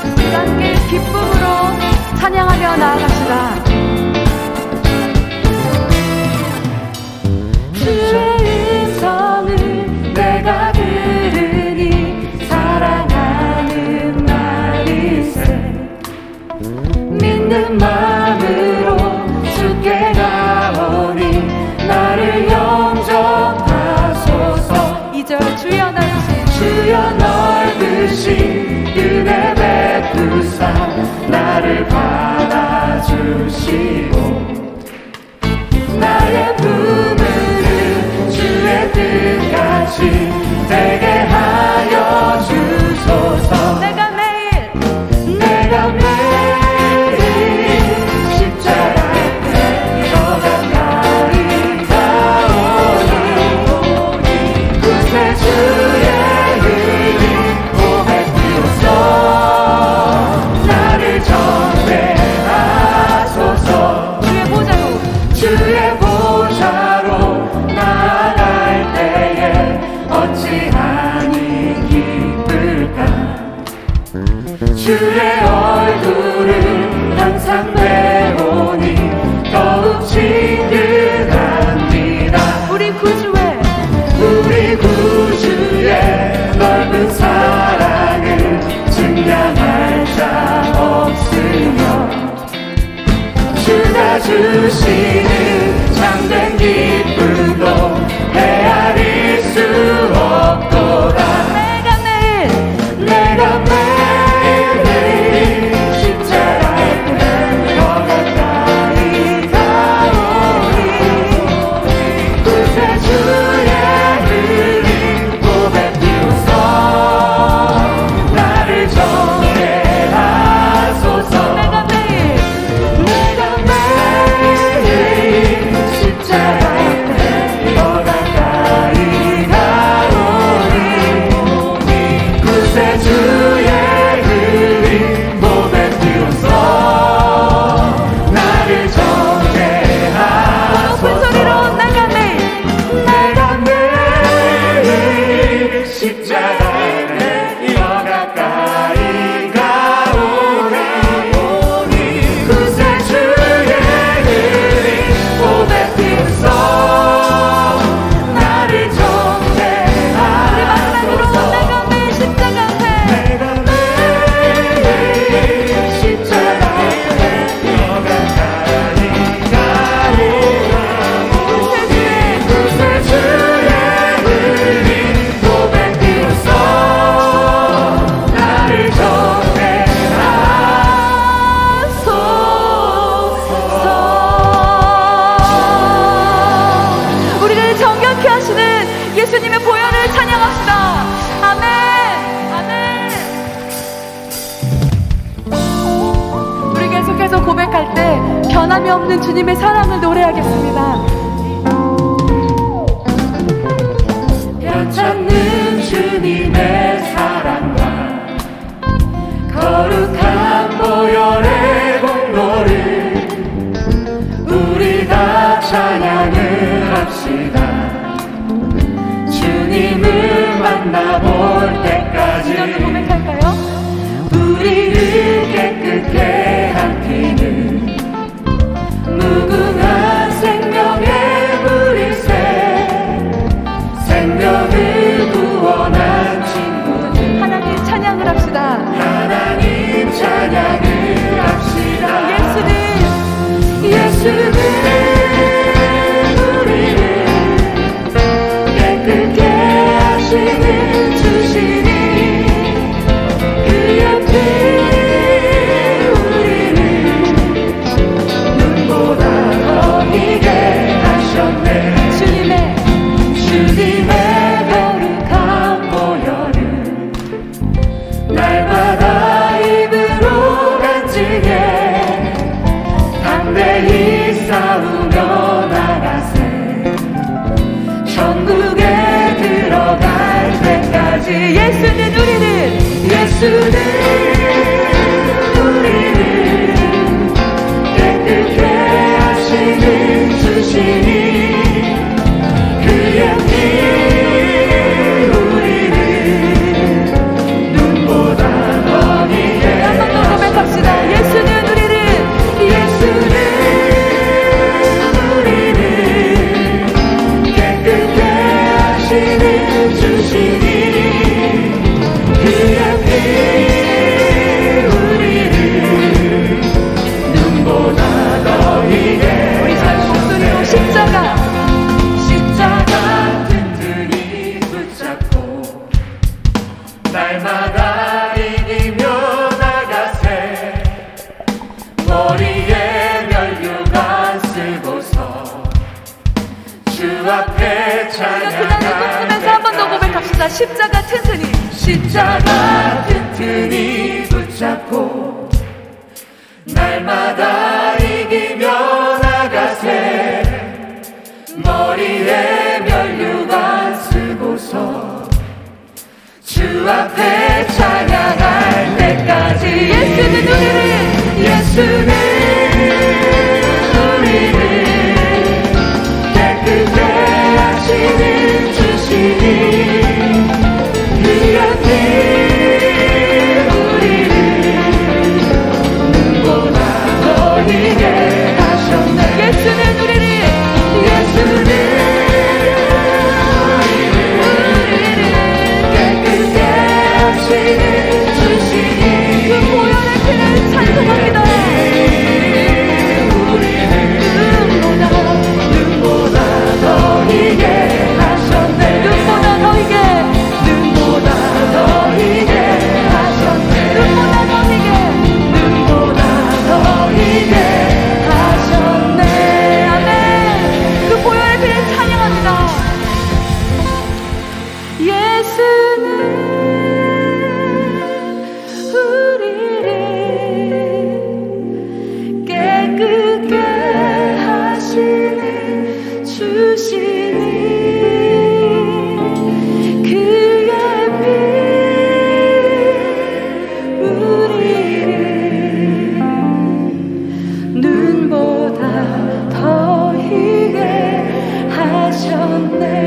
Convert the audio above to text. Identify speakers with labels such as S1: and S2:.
S1: 순간의 기쁨으로 찬양하며 나아가
S2: 받으신 은혜 베푸사 나를 받아주시고 나의 부르는 주의 뜻까지 되게 하여 주의 얼굴은 항상 내
S1: 앞에서 고백할 때 변함이 없는 주님의 사랑을 노래하겠습니다.
S2: 별 찾는 주님의 사랑과 거룩한 보혈의 공로를 우리 다 찬양을 합시다. 주님을 만나볼 때까지
S1: 십자가 튼튼히.
S2: 십자가 튼튼히 붙잡고 날마다 이기며 나가세. 머리에 면류관 쓰고서 주 앞에 찬양할 때까지.
S1: 예수는 우리를
S2: 예수는
S1: 내